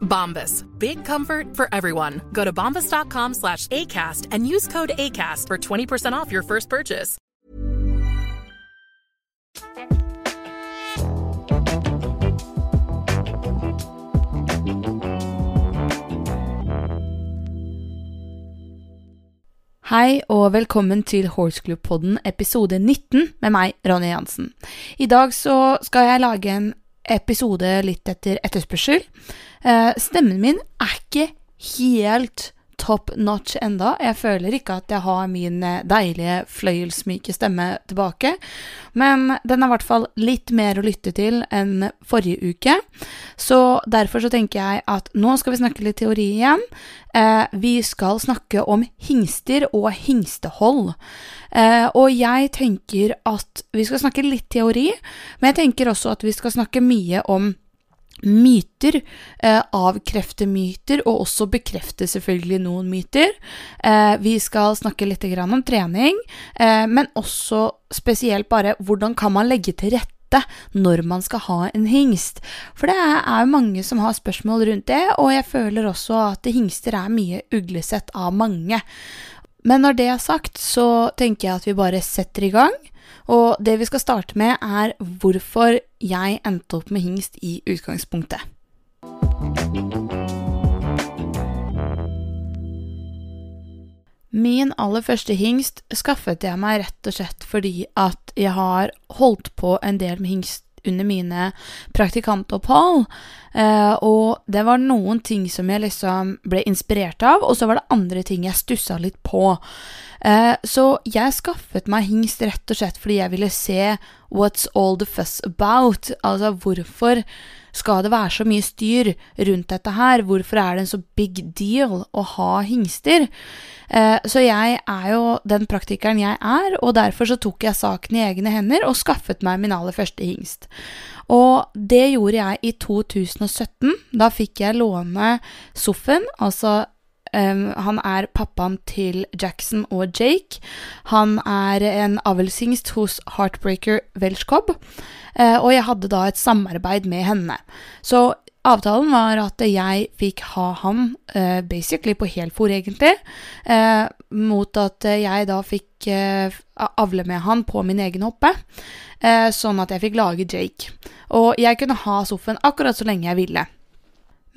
Bombas. Big comfort for everyone. Go to bombas.com slash ACAST and use code ACAST for 20% off your first purchase. Hei og velkommen til Horseclub-podden episode 19 med meg, Ronny Jansen. I dag så skal jeg lage en episode litt etter etterspørsel. Eh, stemmen min er ikke helt top notch enda. Jeg føler ikke at jeg har min eh, deilige, fløyelsmyke stemme tilbake. Men den er i hvert fall litt mer å lytte til enn forrige uke. Så derfor så tenker jeg at nå skal vi snakke litt teori igjen. Eh, vi skal snakke om hingster og hingstehold. Eh, og jeg tenker at vi skal snakke litt teori, men jeg tenker også at vi skal snakke mye om myter, eh, avkrefte myter, og også bekrefte selvfølgelig noen myter. Eh, vi skal snakke litt om trening, eh, men også spesielt bare hvordan kan man legge til rette når man skal ha en hingst. For det er jo mange som har spørsmål rundt det, og jeg føler også at hingster er mye uglesett av mange. Men når det er sagt, så tenker jeg at vi bare setter i gang. Og det vi skal starte med, er hvorfor jeg endte opp med hingst i utgangspunktet. Min aller første hingst skaffet jeg meg rett og slett fordi at jeg har holdt på en del med hingst under mine praktikantopphold. Eh, og det var noen ting som jeg liksom ble inspirert av, og så var det andre ting jeg stussa litt på. Eh, så jeg skaffet meg hingst rett og slett fordi jeg ville se what's all the fuss about. Altså hvorfor skal det være så mye styr rundt dette her? Hvorfor er det en så big deal å ha hingster? Eh, så jeg er jo den praktikeren jeg er, og derfor så tok jeg saken i egne hender og skaffet meg min aller første hingst. Og det gjorde jeg i 2017. Da fikk jeg låne Soffen, altså Um, han er pappaen til Jackson og Jake. Han er en avlshingst hos Heartbreaker Welsh Cobb, uh, og jeg hadde da et samarbeid med henne. Så avtalen var at jeg fikk ha han uh, basically på helfòr, egentlig, uh, mot at jeg da fikk avle med han på min egen hoppe, sånn at jeg fikk lage Jake. Og jeg kunne ha Soffen akkurat så lenge jeg ville.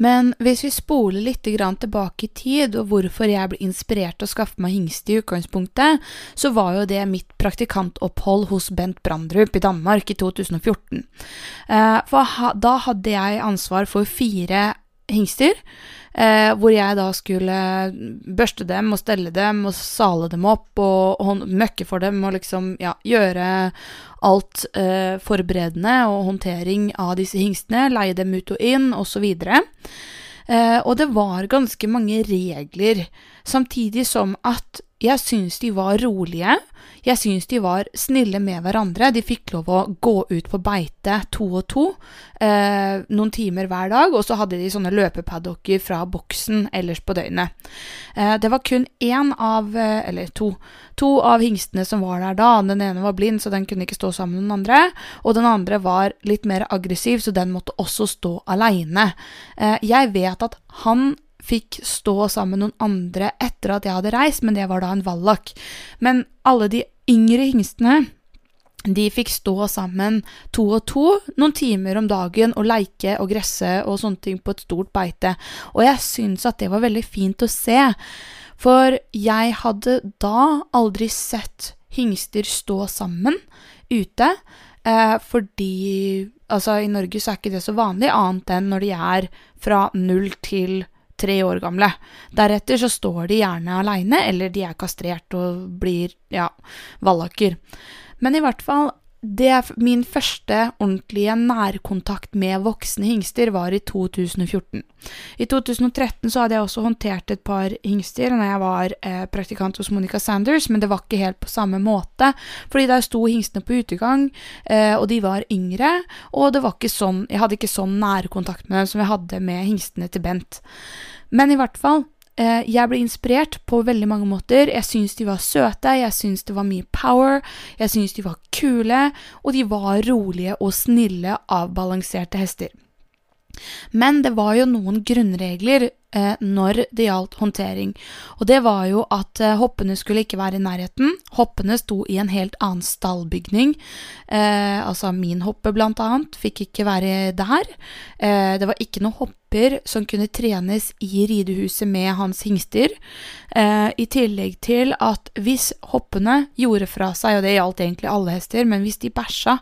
Men hvis vi spoler litt tilbake i tid, og hvorfor jeg ble inspirert til å skaffe meg hingst i utgangspunktet, så var jo det mitt praktikantopphold hos Bent Brandrup i Danmark i 2014. For da hadde jeg ansvar for fire hingster. Eh, hvor jeg da skulle børste dem og stelle dem og sale dem opp og, og møkke for dem og liksom ja, gjøre alt eh, forberedende og håndtering av disse hingstene, leie dem ut og inn osv. Eh, og det var ganske mange regler, samtidig som at jeg syns de var rolige. Jeg syns de var snille med hverandre. De fikk lov å gå ut på beite to og to eh, noen timer hver dag, og så hadde de sånne løpepaddocker fra boksen ellers på døgnet. Eh, det var kun én av, eh, eller to, to av hingstene som var der da. Den ene var blind, så den kunne ikke stå sammen med den andre. Og den andre var litt mer aggressiv, så den måtte også stå aleine. Eh, jeg vet at han fikk stå sammen med noen andre etter at jeg hadde reist, men det var da en vallak. Men alle de yngre hingstene de fikk stå sammen to og to noen timer om dagen og leike og gresse og sånne ting på et stort beite. Og jeg syns at det var veldig fint å se, for jeg hadde da aldri sett hingster stå sammen ute. Eh, fordi altså, i Norge så er ikke det så vanlig, annet enn når de er fra null til tre år gamle. Deretter så står de gjerne aleine, eller de er kastrert og blir, ja, vallaker. Men i hvert fall, det min første ordentlige nærkontakt med voksne hingster var i 2014. I 2013 så hadde jeg også håndtert et par hingster når jeg var eh, praktikant hos Monica Sanders, men det var ikke helt på samme måte, fordi der sto hingstene på utegang, eh, og de var yngre, og det var ikke sånn, jeg hadde ikke sånn nærkontakt med dem som jeg hadde med hingstene til Bent. Men i hvert fall, jeg ble inspirert på veldig mange måter. Jeg syns de var søte, jeg syns det var mye power, jeg syns de var kule, og de var rolige og snille, avbalanserte hester. Men det var jo noen grunnregler eh, når det gjaldt håndtering. Og det var jo at eh, hoppene skulle ikke være i nærheten. Hoppene sto i en helt annen stallbygning. Eh, altså min hoppe, blant annet, fikk ikke være der. Eh, det var ikke noen hopper som kunne trenes i ridehuset med hans hingster. Eh, I tillegg til at hvis hoppene gjorde fra seg, og det gjaldt egentlig alle hester, men hvis de bæsja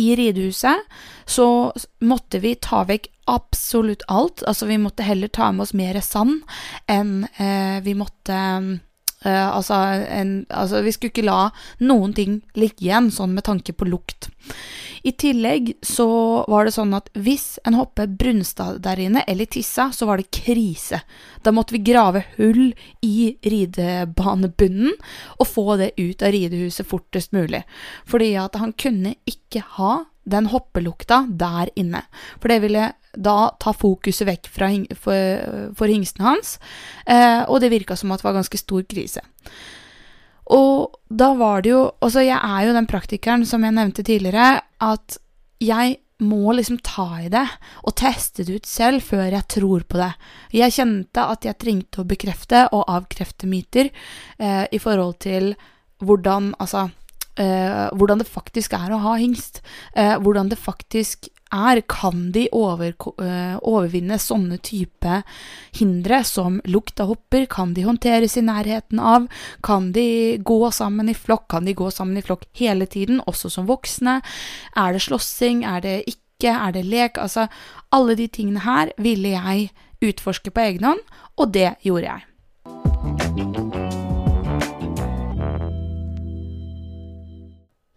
i ridehuset, så måtte vi ta vekk absolutt alt. Altså, vi måtte heller ta med oss mer sand enn eh, vi måtte eh, altså, en, altså, vi skulle ikke la noen ting ligge igjen, sånn med tanke på lukt. I tillegg så var det sånn at hvis en hoppe brunsta der inne, eller tissa, så var det krise. Da måtte vi grave hull i ridebanebunnen og få det ut av ridehuset fortest mulig. Fordi at han kunne ikke ha den hoppelukta der inne. For det ville da ta fokuset vekk fra, for, for, hingsten hans, eh, og det virka som at det var ganske stor krise. Og da var det jo Altså, jeg er jo den praktikeren som jeg nevnte tidligere, at jeg må liksom ta i det og teste det ut selv før jeg tror på det. Jeg kjente at jeg trengte å bekrefte og avkrefte myter eh, i forhold til hvordan Altså eh, hvordan det faktisk er å ha hingst. Eh, hvordan det faktisk er. Kan de over, eh, overvinne sånne type hindre som lukt av hopper? Kan de håndteres i nærheten av? Kan de gå sammen i flokk? Kan de gå sammen i flokk hele tiden, også som voksne? Er det slåssing? Er det ikke? Er det lek? Altså, alle de tingene her ville jeg utforske på egen hånd, og det gjorde jeg.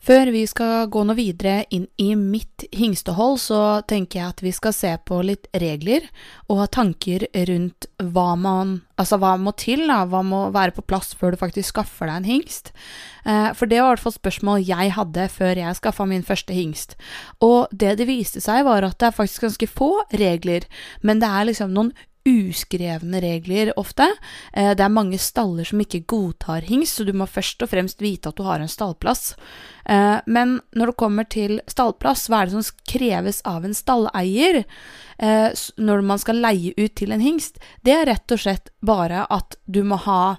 Før vi skal gå noe videre inn i mitt hingstehold, så tenker jeg at vi skal se på litt regler og ha tanker rundt hva man Altså hva må til, da? Hva må være på plass før du faktisk skaffer deg en hingst? Eh, for det var i hvert fall spørsmål jeg hadde før jeg skaffa min første hingst. Og det det viste seg, var at det er faktisk ganske få regler, men det er liksom noen uskrevne regler ofte. Eh, det er mange staller som ikke godtar hingst, så du må først og fremst vite at du har en stallplass. Eh, men når det kommer til stallplass, hva er det som kreves av en stalleier eh, når man skal leie ut til en hingst? Det er rett og slett bare at du må ha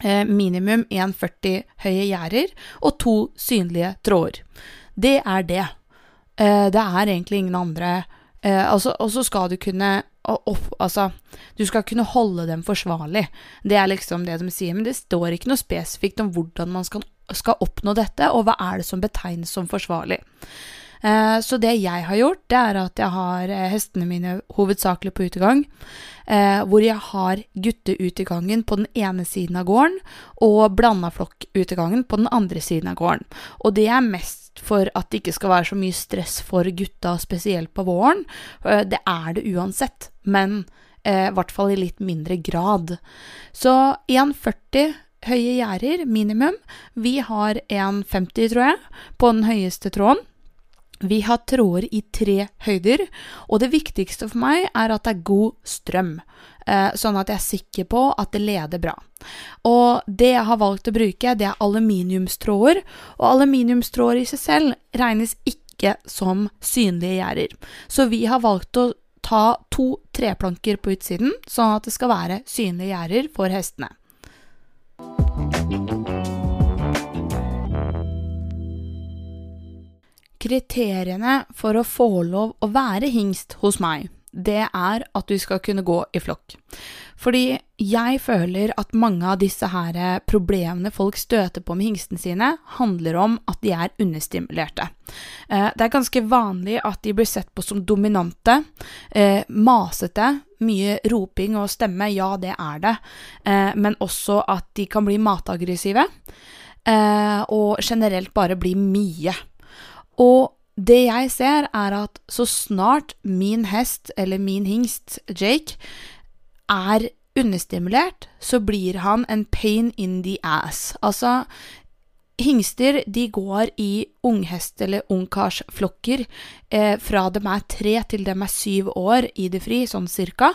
minimum 1,40 høye gjerder og to synlige tråder. Det er det. Det er egentlig ingen andre Og så skal du kunne opp, altså, du skal kunne holde dem forsvarlig. Det er liksom det de sier. Men det står ikke noe spesifikt om hvordan man skal, skal oppnå dette, og hva er det som betegnes som forsvarlig. Eh, så det jeg har gjort, det er at jeg har eh, hestene mine hovedsakelig på utegang. Eh, hvor jeg har gutteutegangen på den ene siden av gården og blandaflokkutegangen på den andre siden av gården. Og det er mest for at det ikke skal være så mye stress for gutta, spesielt på våren. Eh, det er det uansett, men eh, i hvert fall i litt mindre grad. Så 1,40 høye gjerder, minimum. Vi har 1,50, tror jeg, på den høyeste tråden. Vi har tråder i tre høyder, og det viktigste for meg er at det er god strøm, eh, sånn at jeg er sikker på at det leder bra. Og det jeg har valgt å bruke, det er aluminiumstråder, og aluminiumstråder i seg selv regnes ikke som synlige gjerder. Så vi har valgt å ta to treplanker på utsiden, sånn at det skal være synlige gjerder for hestene. Kriteriene for å få lov å være hingst hos meg, det er at du skal kunne gå i flokk. Fordi jeg føler at mange av disse her problemene folk støter på med hingstene sine, handler om at de er understimulerte. Eh, det er ganske vanlig at de blir sett på som dominante, eh, masete, mye roping og stemme, ja, det er det, eh, men også at de kan bli mataggressive, og generelt bare bli mye. Og det jeg ser, er at så snart min hest, eller min hingst, Jake, er understimulert, så blir han en pain in the ass. Altså, hingster de går i unghest- eller ungkarsflokker eh, fra de er tre til de er syv år i det fri, sånn cirka.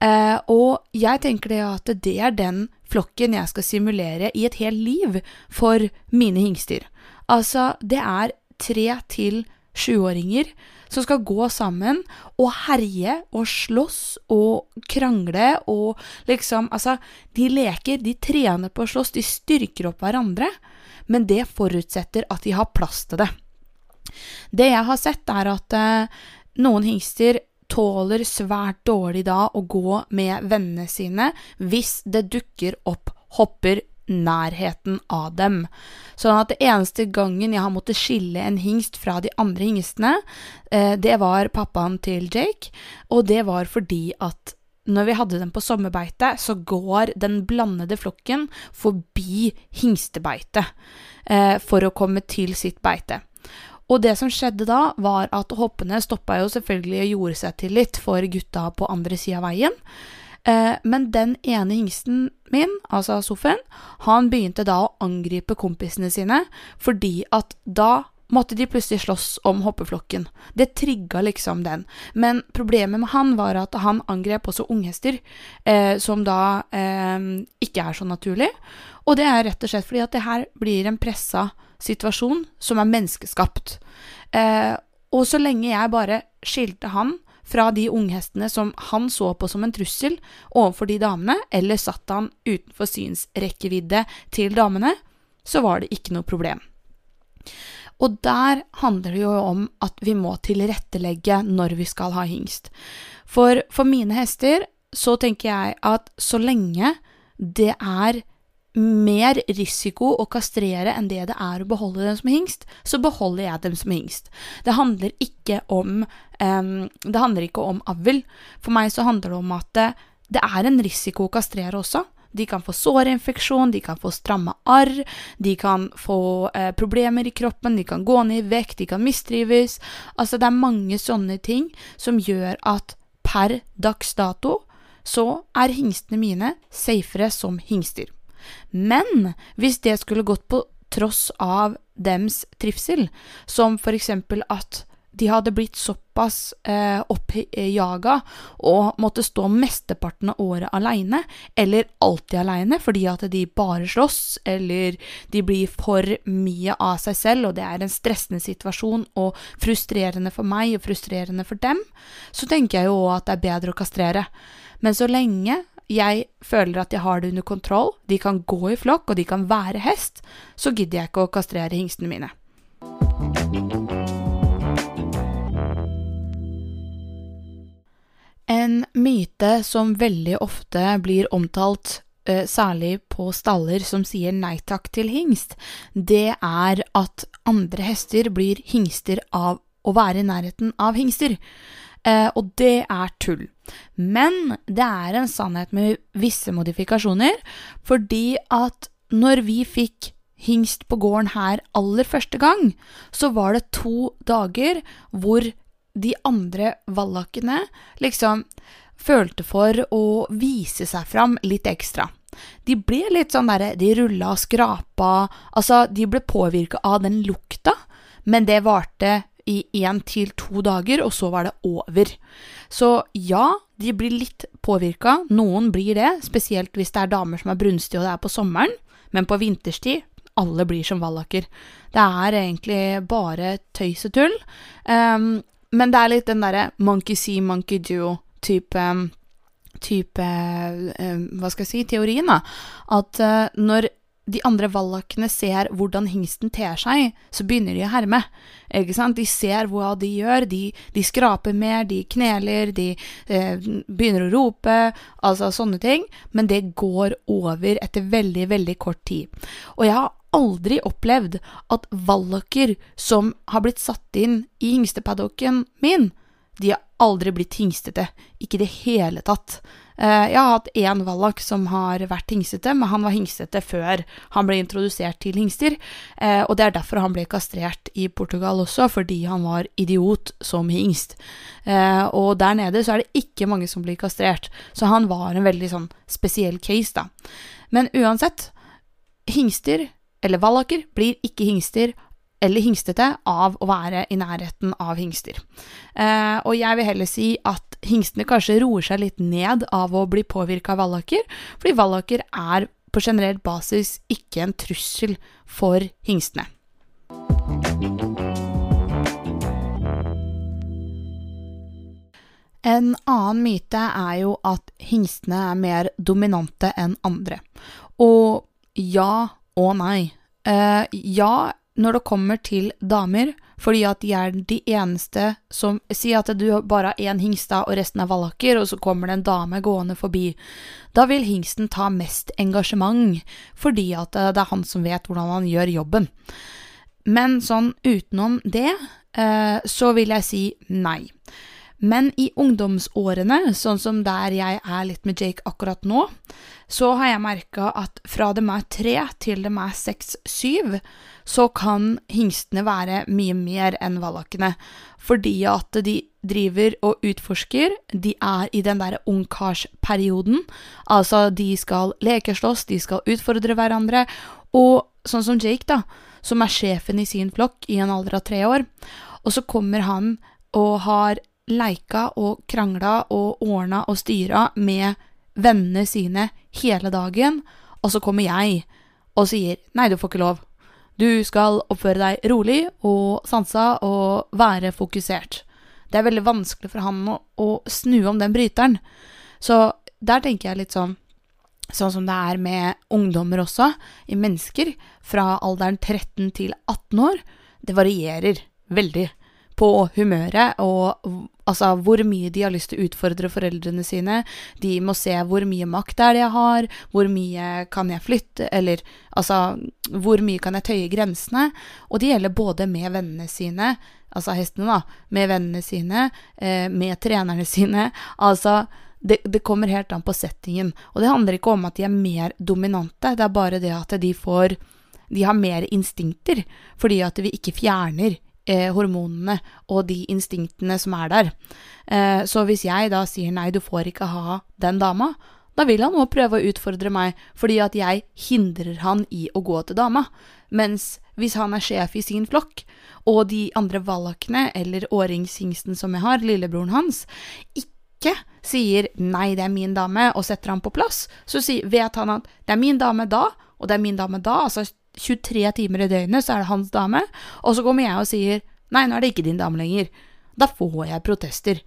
Eh, og jeg tenker det at det er den flokken jeg skal simulere i et helt liv for mine hingster. Altså, det er tre til sjuåringer som skal gå sammen og herje og slåss og krangle og liksom Altså, de leker, de trener på å slåss, de styrker opp hverandre, men det forutsetter at de har plass til det. Det jeg har sett, er at eh, noen hingster tåler svært dårlig da å gå med vennene sine hvis det dukker opp hopper nærheten av dem. Sånn at det eneste gangen jeg har måttet skille en hingst fra de andre hingstene, eh, det var pappaen til Jake, og det var fordi at når vi hadde dem på sommerbeite, så går den blandede flokken forbi hingstebeitet eh, for å komme til sitt beite. Og det som skjedde da, var at hoppene stoppa jo selvfølgelig og gjorde seg til litt for gutta på andre sida av veien. Eh, men den ene hingsten min, altså Sofen, han begynte da å angripe kompisene sine, fordi at da måtte de plutselig slåss om hoppeflokken. Det trigga liksom den. Men problemet med han var at han angrep også unghester, eh, som da eh, ikke er så naturlig. Og det er rett og slett fordi at det her blir en pressa situasjon som er menneskeskapt. Eh, og så lenge jeg bare skilte han fra de unghestene som han så på som en trussel overfor de damene, eller satt han utenfor synsrekkevidde til damene, så var det ikke noe problem. Og der handler det jo om at vi må tilrettelegge når vi skal ha hingst. For for mine hester så tenker jeg at så lenge det er mer risiko å kastrere enn det det er å beholde dem som hingst, så beholder jeg dem som hingst. Det handler ikke om, um, det handler ikke om avl. For meg så handler det om at det, det er en risiko å kastrere også. De kan få sårinfeksjon, de kan få stramme arr, de kan få eh, problemer i kroppen, de kan gå ned i vekt, de kan mistrives. Altså, det er mange sånne ting som gjør at per dags dato så er hingstene mine safere som hingster. Men hvis det skulle gått på tross av dems trivsel, som for eksempel at de hadde blitt såpass eh, oppjaga og måtte stå mesteparten av året aleine, eller alltid aleine fordi at de bare slåss, eller de blir for mye av seg selv, og det er en stressende situasjon og frustrerende for meg og frustrerende for dem, så tenker jeg jo òg at det er bedre å kastrere. Men så lenge jeg føler at jeg har det under kontroll, de kan gå i flokk, og de kan være hest, så gidder jeg ikke å kastrere hingstene mine. En myte som veldig ofte blir omtalt, eh, særlig på staller som sier nei takk til hingst, det er at andre hester blir hingster av å være i nærheten av hingster. Eh, og det er tull. Men det er en sannhet med visse modifikasjoner, fordi at når vi fikk hingst på gården her aller første gang, så var det to dager hvor de andre vallakkene liksom følte for å vise seg fram litt ekstra. De ble litt sånn derre De rulla og skrapa. Altså, de ble påvirka av den lukta, men det varte i én til to dager, og så var det over. Så ja, de blir litt påvirka. Noen blir det, spesielt hvis det er damer som er brunstige og det er på sommeren. Men på vinterstid alle blir som vallaker. Det er egentlig bare tøys og tull. Um, men det er litt den derre monkey see, monkey do-type type uh, Hva skal jeg si teorien, da. At uh, når de andre vallakene ser hvordan hingsten ter seg, så begynner de å herme. Ikke sant? De ser hva de gjør, de, de skraper mer, de kneler, de eh, begynner å rope, altså sånne ting. Men det går over etter veldig, veldig kort tid. Og jeg har aldri opplevd at vallaker som har blitt satt inn i hingstepaddocken min, de har aldri blitt hingstete. Ikke i det hele tatt. Eh, jeg har hatt én vallak som har vært hingstete, men han var hingstete før han ble introdusert til hingster. Eh, og det er derfor han ble kastrert i Portugal også, fordi han var idiot som hingst. Eh, og der nede så er det ikke mange som blir kastrert, så han var en veldig sånn spesiell case, da. Men uansett, hingster, eller vallaker, blir ikke hingster eller hingstete av å være i nærheten av hingster. Eh, og jeg vil heller si at hingstene kanskje roer seg litt ned av å bli påvirka av vallaker, fordi vallaker er på generell basis ikke en trussel for hingstene. En annen myte er jo at hingstene er mer dominante enn andre. Og ja og nei. Uh, ja, når det kommer til damer, fordi at de er de eneste som Si at du bare har én hingst og resten er vallaker, og så kommer det en dame gående forbi. Da vil hingsten ta mest engasjement, fordi at det er han som vet hvordan han gjør jobben. Men sånn utenom det, eh, så vil jeg si nei. Men i ungdomsårene, sånn som der jeg er litt med Jake akkurat nå, så har jeg merka at fra dem er tre til dem er seks-syv, så kan hingstene være mye mer enn vallakkene. Fordi at de driver og utforsker. De er i den derre ungkarsperioden. Altså, de skal lekeslåss, de skal utfordre hverandre. Og sånn som Jake, da, som er sjefen i sin flokk i en alder av tre år. Og så kommer han og har leika og krangla og ordna og styra med vennene sine hele dagen, og så kommer jeg og sier nei, du får ikke lov. Du skal oppføre deg rolig og sansa og være fokusert. Det er veldig vanskelig for han å, å snu om den bryteren. Så der tenker jeg litt sånn Sånn som det er med ungdommer også, i mennesker, fra alderen 13 til 18 år. Det varierer veldig på humøret og altså, hvor mye de har lyst til å utfordre foreldrene sine. De må se hvor mye makt er det jeg har, hvor mye kan jeg flytte, eller altså hvor mye kan jeg tøye grensene. Og det gjelder både med vennene sine, altså hestene, da, med vennene sine, eh, med trenerne sine. Altså det, det, kommer helt an på settingen. Og det handler ikke om at de er mer dominante, det er bare det at de får De har mer instinkter, fordi at vi ikke fjerner hormonene og de instinktene som er der. Eh, så hvis jeg da sier nei, du får ikke ha den dama, da vil han også prøve å utfordre meg, fordi at jeg hindrer han i å gå til dama. Mens hvis han er sjef i sin flokk, og de andre vallakene eller åringshingsten som jeg har, lillebroren hans, ikke sier 'nei, det er min dame', og setter han på plass, så vet han at 'det er min dame da', og det er min dame da, altså 23 timer i døgnet, så er det hans dame. Og så kommer jeg og sier nei, nå er det ikke din dame lenger. Da får jeg protester.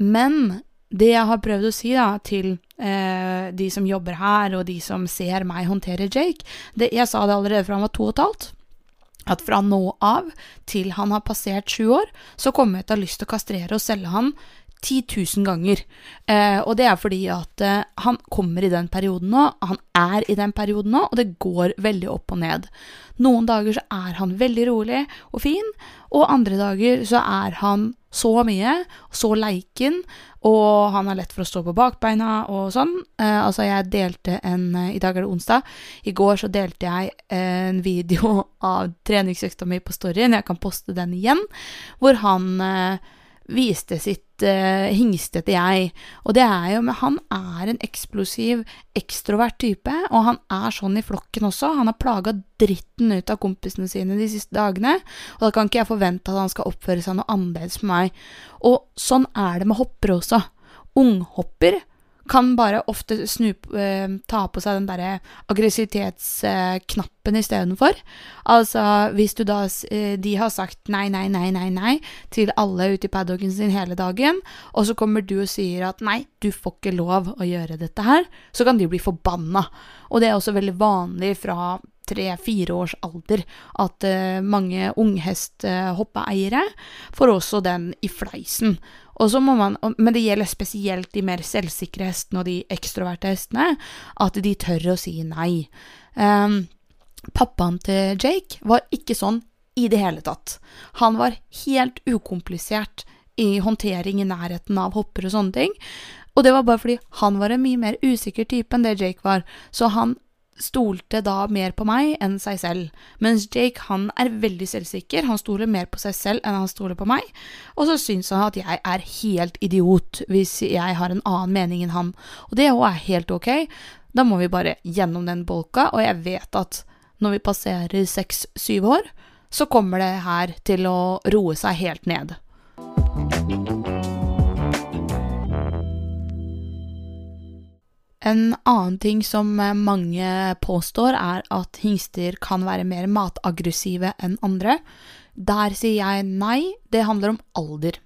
Men det jeg har prøvd å si da, til eh, de som jobber her, og de som ser meg håndtere Jake det, Jeg sa det allerede fra han var to og et halvt. At fra nå av til han har passert sju år, så kommer jeg til å ha lyst til å kastrere og selge han 10 000 ganger. Eh, og det er fordi at eh, han kommer i den perioden nå, han er i den perioden nå, og det går veldig opp og ned. Noen dager så er han veldig rolig og fin, og andre dager så er han så mye, så leiken, og han er lett for å stå på bakbeina og sånn. Eh, altså, jeg delte en eh, I dag er det onsdag. I går så delte jeg en video av treningsøkta mi på storyen, jeg kan poste den igjen, hvor han eh, viste sitt uh, hingstete jeg. Og det er jo Men Han er en eksplosiv, ekstrovert type, og han er sånn i flokken også. Han har plaga dritten ut av kompisene sine de siste dagene, og da kan ikke jeg forvente at han skal oppføre seg noe annerledes med meg. Og sånn er det med hoppere også. Unghopper kan bare ofte snu, eh, ta på seg den derre aggressivitetsknappen eh, istedenfor. Altså, hvis du da eh, De har sagt nei, nei, nei, nei, nei til alle ute i paddocken sin hele dagen, og så kommer du og sier at nei, du får ikke lov å gjøre dette her, så kan de bli forbanna. Og det er også veldig vanlig fra tre-fire års alder at uh, mange unghesthoppeeiere får også den i fleisen. Man, men det gjelder spesielt de mer selvsikre hestene og de ekstroverte hestene, at de tør å si nei. Um, pappaen til Jake var ikke sånn i det hele tatt. Han var helt ukomplisert i håndtering i nærheten av hopper og sånne ting. Og det var bare fordi han var en mye mer usikker type enn det Jake var, så han stolte da mer på meg enn seg selv. Mens Jake han er veldig selvsikker, han stoler mer på seg selv enn han stoler på meg. Og så syns han at jeg er helt idiot hvis jeg har en annen mening enn han. Og det òg er helt ok. Da må vi bare gjennom den bolka, og jeg vet at når vi passerer seks-syv år, så kommer det her til å roe seg helt ned. En annen ting som eh, mange påstår, er at hingster kan være mer mataggressive enn andre. Der sier jeg nei, det handler om alder.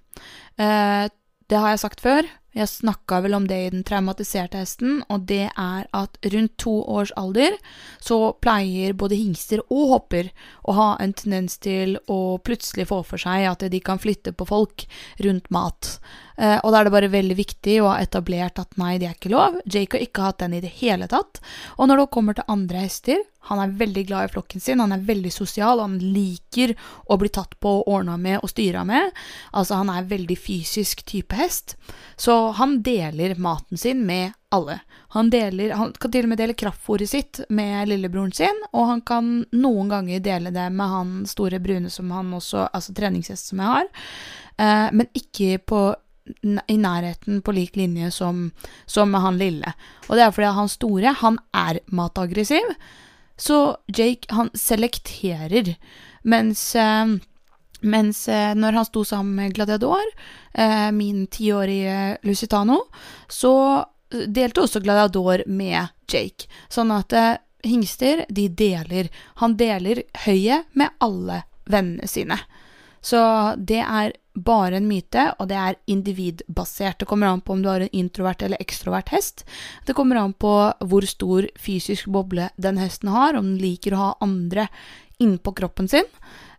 Eh, det har jeg sagt før. Jeg snakka vel om det i den traumatiserte hesten, og det er at rundt to års alder så pleier både hingster og hopper å ha en tendens til å plutselig få for seg at de kan flytte på folk rundt mat. Eh, og da er det bare veldig viktig å ha etablert at nei, det er ikke lov. Jake har ikke hatt den i det hele tatt. Og når det kommer til andre hester, han er veldig glad i flokken sin, han er veldig sosial, han liker å bli tatt på og ordna med og styra med. Altså, han er veldig fysisk type hest. Så han deler maten sin med alle. Han, deler, han kan til og med dele kraftfôret sitt med lillebroren sin, og han kan noen ganger dele det med han store brune som han også, altså treningshest som jeg har, eh, men ikke på i nærheten på lik linje som, som han lille. Og det er fordi han store, han er mataggressiv. Så Jake, han selekterer. Mens, eh, mens eh, når han sto sammen med Gladiador, eh, min tiårige Lusitano, så delte også Gladiador med Jake. Sånn at hingster, de deler. Han deler høyet med alle vennene sine. Så det er bare en myte, og det er individbasert. Det kommer an på om du har en introvert eller ekstrovert hest. Det kommer an på hvor stor fysisk boble den hesten har, om den liker å ha andre innpå kroppen sin.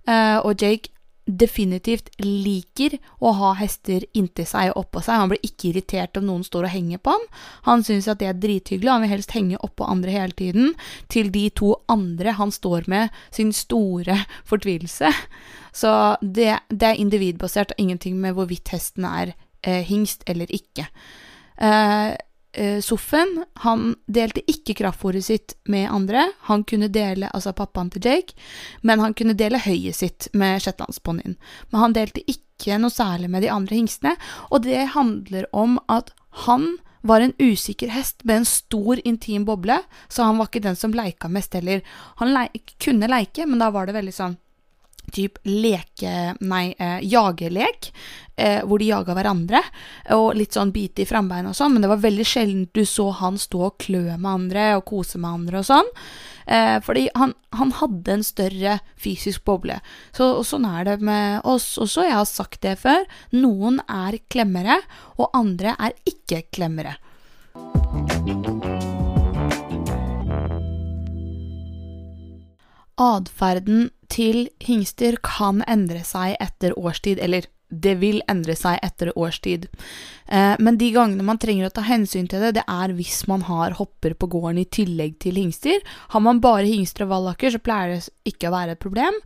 Uh, og Jake definitivt liker å ha hester inntil seg og oppå seg. Han blir ikke irritert om noen står og henger på ham. Han syns at det er drithyggelig, han vil helst henge oppå andre hele tiden, til de to andre han står med, sin store fortvilelse. Så det, det er individbasert og ingenting med hvorvidt hesten er eh, hingst eller ikke. Eh, Soffen han delte ikke kraftfôret sitt med andre. Han kunne dele, altså pappaen til Jake, men han kunne dele høyet sitt med shetlandsponnien. Men han delte ikke noe særlig med de andre hingstene, og det handler om at han var en usikker hest med en stor, intim boble, så han var ikke den som leika mest heller. Han le kunne leike, men da var det veldig sånn typ leke... Nei, eh, jagerlek. Eh, hvor de jaga hverandre. Og litt sånn bite i frambeina og sånn. Men det var veldig sjelden du så han stå og klø med andre og kose med andre og sånn. Eh, fordi han, han, hadde en større fysisk boble. Så sånn er det med oss også. Jeg har sagt det før. Noen er klemmere, og andre er ikke klemmere. Atferden til hingster kan endre seg etter årstid, eller det vil endre seg etter årstid. Eh, men de gangene man trenger å ta hensyn til det, det er hvis man har hopper på gården i tillegg til hingster. Har man bare hingster og vallaker, så pleier det ikke å være et problem.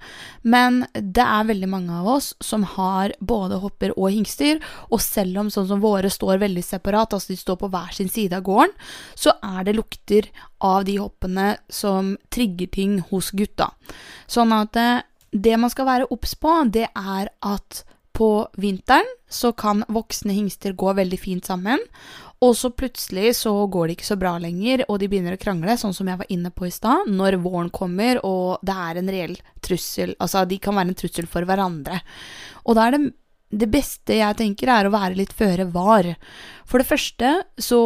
Men det er veldig mange av oss som har både hopper og hingster, og selv om sånn som våre står veldig separat, altså de står på hver sin side av gården, så er det lukter av de hoppene som trigger ting hos gutta. Sånn at eh, det man skal være obs på, det er at på vinteren så kan voksne hingster gå veldig fint sammen. Og så plutselig så går det ikke så bra lenger, og de begynner å krangle, sånn som jeg var inne på i stad, når våren kommer og det er en reell trussel. Altså, de kan være en trussel for hverandre. Og da er det det beste jeg tenker, er å være litt føre var. For det første så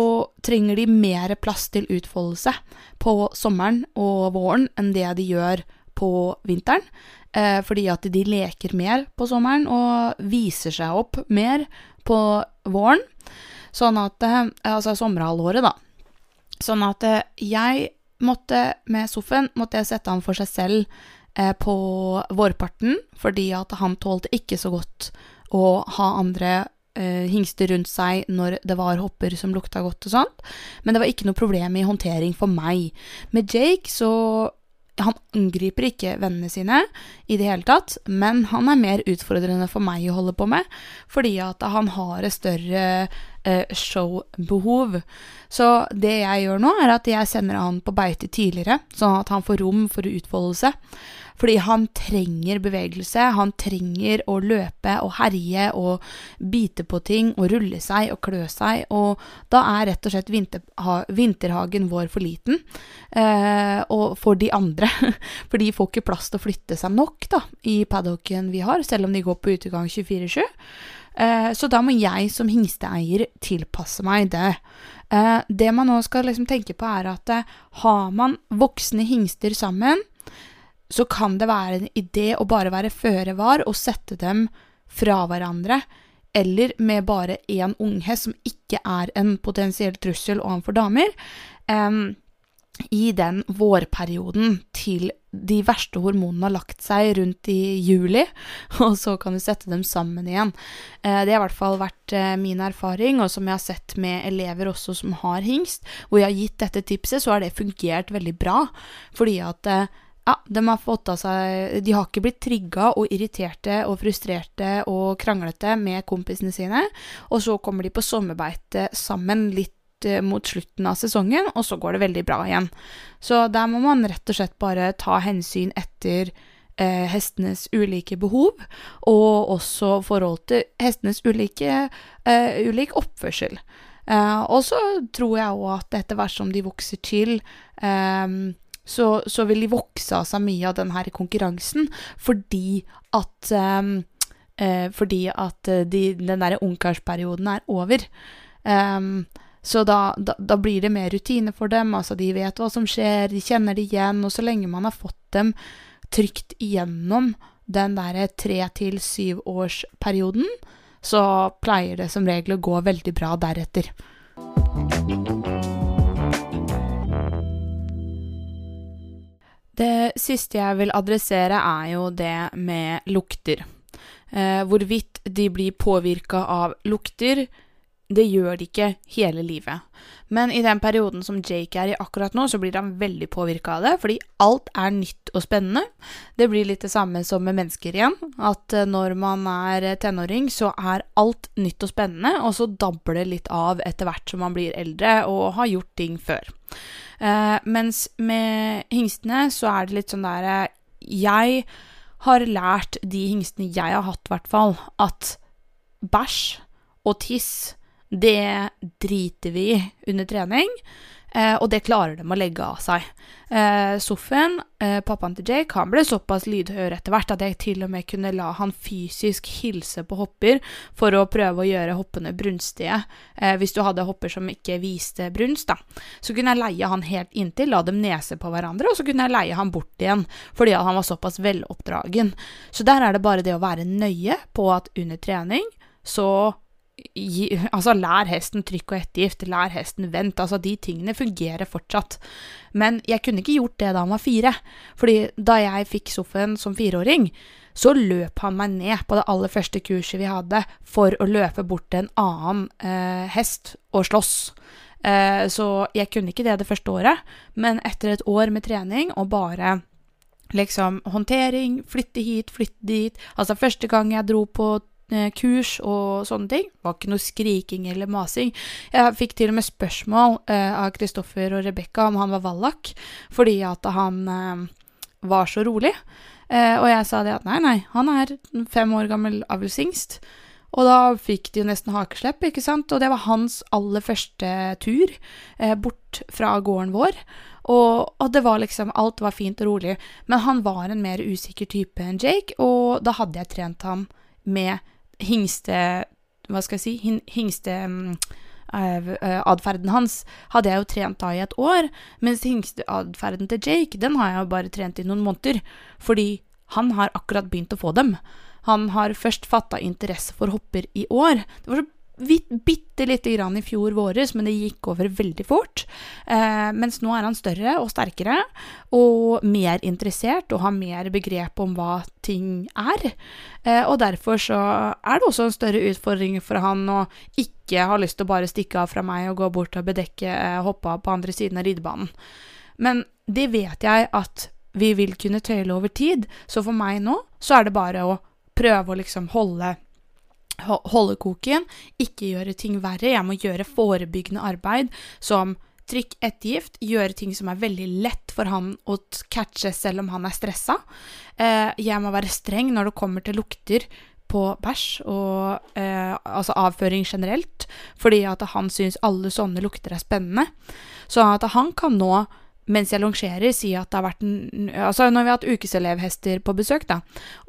trenger de mer plass til utfoldelse på sommeren og våren enn det de gjør på vinteren. Eh, fordi at de leker mer på sommeren og viser seg opp mer på våren. Sånn at eh, Altså sommerhalvåret, da. Sånn at eh, jeg måtte med Soffen måtte jeg sette han for seg selv eh, på vårparten, fordi at han tålte ikke så godt å ha andre eh, hingster rundt seg når det var hopper som lukta godt og sånt. Men det var ikke noe problem i håndtering for meg. Med Jake så han angriper ikke vennene sine i det hele tatt, men han er mer utfordrende for meg å holde på med, fordi at han har et større showbehov. Så det jeg gjør nå, er at jeg sender han på beite tidligere, sånn at han får rom for utfoldelse. Fordi han trenger bevegelse, han trenger å løpe og herje og bite på ting og rulle seg og klø seg, og da er rett og slett vinterha vinterhagen vår for liten. Eh, og for de andre. For de får ikke plass til å flytte seg nok da, i paddocken vi har, selv om de går på utegang 24-7. Eh, så da må jeg som hingsteeier tilpasse meg det. Eh, det man nå skal liksom tenke på, er at eh, har man voksne hingster sammen, så kan det være en idé å bare være føre var og sette dem fra hverandre, eller med bare én unghest som ikke er en potensiell trussel overfor damer, um, i den vårperioden til de verste hormonene har lagt seg rundt i juli, og så kan du sette dem sammen igjen. Eh, det har i hvert fall vært eh, min erfaring, og som jeg har sett med elever også som har hingst, hvor jeg har gitt dette tipset, så har det fungert veldig bra, fordi at eh, ja, de har fått av seg De har ikke blitt trigga og irriterte og frustrerte og kranglete med kompisene sine. Og så kommer de på sommerbeite sammen litt eh, mot slutten av sesongen, og så går det veldig bra igjen. Så der må man rett og slett bare ta hensyn etter eh, hestenes ulike behov, og også forhold til hestenes ulike, eh, ulik oppførsel. Eh, og så tror jeg òg at etter hvert som de vokser til eh, så, så, vil de vokse av seg mye av denne konkurransen, fordi at um, eh, Fordi at eh, de, den derre ungkarsperioden er over. Um, så da, da, da, blir det mer rutine for dem. Altså, de vet hva som skjer, de kjenner det igjen. Og så lenge man har fått dem trygt igjennom den derre tre til syvårsperioden, så pleier det som regel å gå veldig bra deretter. Det siste jeg vil adressere, er jo det med lukter. Eh, hvorvidt de blir påvirka av lukter, det gjør de ikke hele livet. Men i den perioden som Jake er i akkurat nå, så blir han veldig påvirka av det, fordi alt er nytt og spennende. Det blir litt det samme som med mennesker igjen, at eh, når man er tenåring, så er alt nytt og spennende, og så dabber det litt av etter hvert som man blir eldre og har gjort ting før. Uh, mens med hingstene så er det litt sånn der eh, Jeg har lært de hingstene jeg har hatt, i hvert fall, at bæsj og tiss, det driter vi i under trening. Eh, og det klarer de å legge av seg. Eh, Soffen, eh, pappaen til Jake, han ble såpass lydhør etter hvert at jeg til og med kunne la han fysisk hilse på hopper for å prøve å gjøre hoppene brunstige. Eh, hvis du hadde hopper som ikke viste brunst, da. Så kunne jeg leie han helt inntil, la dem nese på hverandre, og så kunne jeg leie han bort igjen fordi han var såpass veloppdragen. Så der er det bare det å være nøye på at under trening så gi, altså lær hesten trykk og ettergift, lær hesten vent, altså de tingene fungerer fortsatt. Men jeg kunne ikke gjort det da han var fire, fordi da jeg fikk Soffen som fireåring, så løp han meg ned på det aller første kurset vi hadde, for å løpe bort til en annen eh, hest og slåss. Eh, så jeg kunne ikke det det første året, men etter et år med trening og bare liksom håndtering, flytte hit, flytte dit Altså første gang jeg dro på kurs og sånne ting. Det var ikke noe skriking eller masing. Jeg fikk til og med spørsmål eh, av Kristoffer og Rebekka om han var vallak, fordi at han eh, var så rolig. Eh, og jeg sa det at nei, nei, han er fem år gammel avlshingst. Og da fikk de jo nesten hakeslepp, ikke sant. Og det var hans aller første tur eh, bort fra gården vår. Og, og, det var liksom Alt var fint og rolig. Men han var en mer usikker type enn Jake, og da hadde jeg trent ham med hingste... Hva skal jeg si? Hingste... Um, atferden hans hadde jeg jo trent da i et år, mens hingsteatferden til Jake, den har jeg jo bare trent i noen måneder, fordi han har akkurat begynt å få dem. Han har først fatta interesse for hopper i år. Det var så vidt, bitte lite grann i fjor våres, men det gikk over veldig fort. Eh, mens nå er han større og sterkere og mer interessert og har mer begrep om hva ting er. Eh, og derfor så er det også en større utfordring for han å ikke ha lyst til å bare stikke av fra meg og gå bort og bedekke eh, hoppa på andre siden av ridebanen. Men det vet jeg at vi vil kunne tøyle over tid, så for meg nå så er det bare å prøve å liksom holde holde koken, ikke gjøre ting verre. Jeg må gjøre forebyggende arbeid som trykk ettergift, gjøre ting som er veldig lett for han å catche selv om han er stressa. Eh, jeg må være streng når det kommer til lukter på bæsj og eh, altså avføring generelt, fordi at han syns alle sånne lukter er spennende. Så at han kan nå mens jeg longerer, si at det har vært Altså, når vi har hatt ukeselevhester på besøk, da,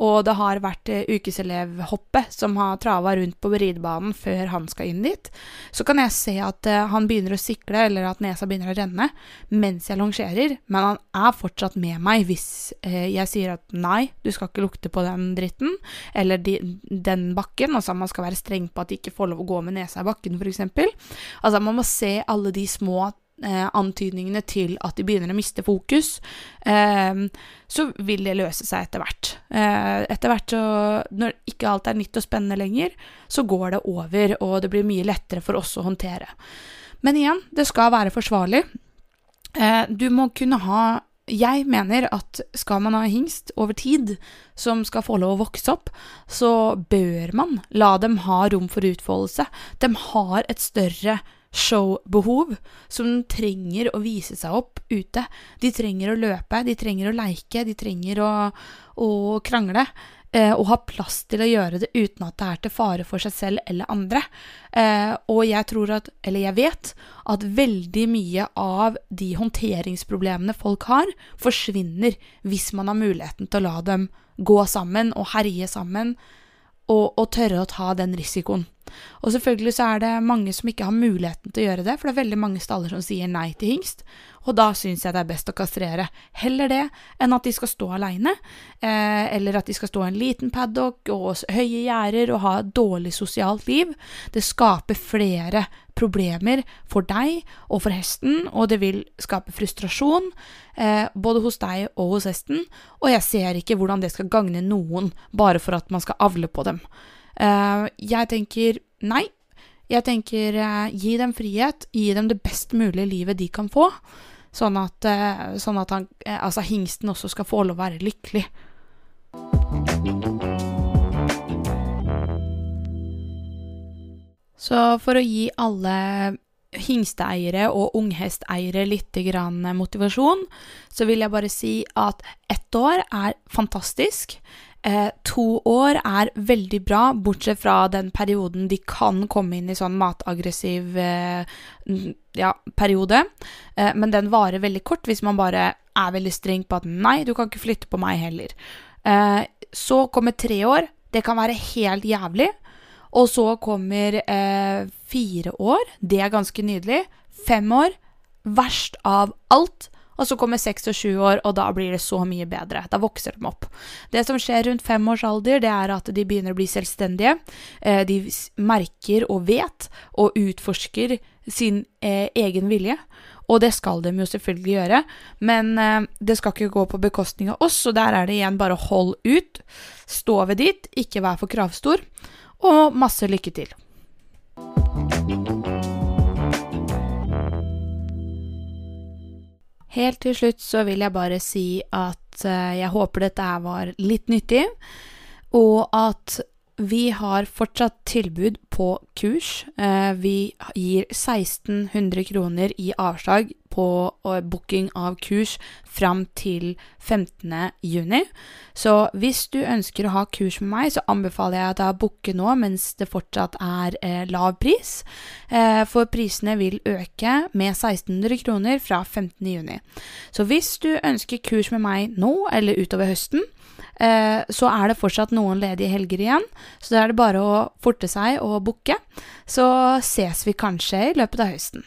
og det har vært ukeselevhoppet ukeselevhoppe som har trava rundt på ridebanen før han skal inn dit, så kan jeg se at uh, han begynner å sikle, eller at nesa begynner å renne, mens jeg longerer, men han er fortsatt med meg hvis uh, jeg sier at nei, du skal ikke lukte på den dritten, eller de, den bakken, altså man skal være streng på at de ikke får lov å gå med nesa i bakken, f.eks. Altså, man må se alle de små eh, antydningene til at de begynner å miste fokus, eh, så vil det løse seg etter hvert. Eh, etter hvert så, når ikke alt er nytt og spennende lenger, så går det over, og det blir mye lettere for oss å håndtere. Men igjen, det skal være forsvarlig. Eh, du må kunne ha jeg mener at skal man ha hingst over tid som skal få lov å vokse opp, så bør man la dem ha rom for utfoldelse. De har et større showbehov som trenger å vise seg opp ute. De trenger å løpe, de trenger å leike, de trenger å, å krangle. Eh, og ha plass til å gjøre det uten at det er til fare for seg selv eller andre. Eh, og jeg tror at, eller jeg vet, at veldig mye av de håndteringsproblemene folk har, forsvinner hvis man har muligheten til å la dem gå sammen og herje sammen, og, og tørre å ta den risikoen. Og selvfølgelig så er det mange som ikke har muligheten til å gjøre det, for det er veldig mange staller som sier nei til hingst, og da syns jeg det er best å kastrere. Heller det enn at de skal stå aleine, eh, eller at de skal stå i en liten paddock og høye gjerder og ha et dårlig sosialt liv. Det skaper flere problemer for deg og for hesten, og det vil skape frustrasjon eh, både hos deg og hos hesten, og jeg ser ikke hvordan det skal gagne noen bare for at man skal avle på dem. Eh, jeg tenker nei. Jeg tenker eh, gi dem frihet, gi dem det best mulige livet de kan få. Sånn at, uh, sånn at han, altså hingsten også skal få lov å være lykkelig. Så for å gi alle hingsteeiere og unghesteiere litt motivasjon, så vil jeg bare si at ett år er fantastisk. Eh, to år er veldig bra, bortsett fra den perioden de kan komme inn i sånn mataggressiv eh, ja, periode. Eh, men den varer veldig kort hvis man bare er veldig streng på at nei, du kan ikke flytte på meg heller. Eh, så kommer tre år. Det kan være helt jævlig. Og så kommer eh, fire år. Det er ganske nydelig. Fem år. Verst av alt og så kommer seks og sju år, og da blir det så mye bedre. Da vokser de opp. Det som skjer rundt fem års alder, det er at de begynner å bli selvstendige. Eh, de merker og vet og utforsker sin eh, egen vilje. Og det skal de jo selvfølgelig gjøre, men eh, det skal ikke gå på bekostning av oss, så der er det igjen bare hold ut, stå ved ditt, ikke vær for kravstor, og masse lykke til. Helt til slutt så vil jeg bare si at eh, jeg håper dette her var litt nyttig, og at vi har fortsatt tilbud på kurs. Eh, vi gir 1600 kroner i avslag på eh, booking av kurs fram til 15. juni. Så hvis du ønsker å ha kurs med meg, så anbefaler jeg deg å booke nå mens det fortsatt er eh, lav pris. For prisene vil øke med 1600 kroner fra 15. juni. Så hvis du ønsker kurs med meg nå eller utover høsten, så er det fortsatt noen ledige helger igjen, så da er det bare å forte seg og booke. Så ses vi kanskje i løpet av høsten.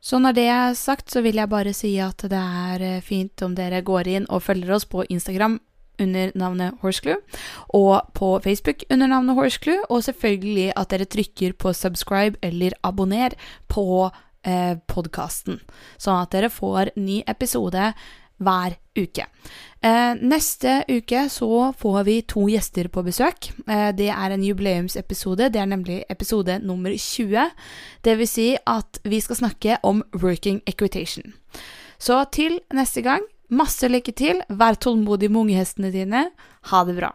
Så når det er sagt, så vil jeg bare si at det er eh, fint om dere går inn og følger oss på Instagram under navnet Horseclue, og på Facebook under navnet Horseclue, og selvfølgelig at dere trykker på subscribe eller abonner på eh, podkasten, sånn at dere får ny episode hver uke. Eh, neste uke så får vi to gjester på besøk. Eh, det er en jubileumsepisode. Det er nemlig episode nummer 20. Det vil si at vi skal snakke om working equitation. Så til neste gang, masse lykke til. Vær tålmodig med ungehestene dine. Ha det bra.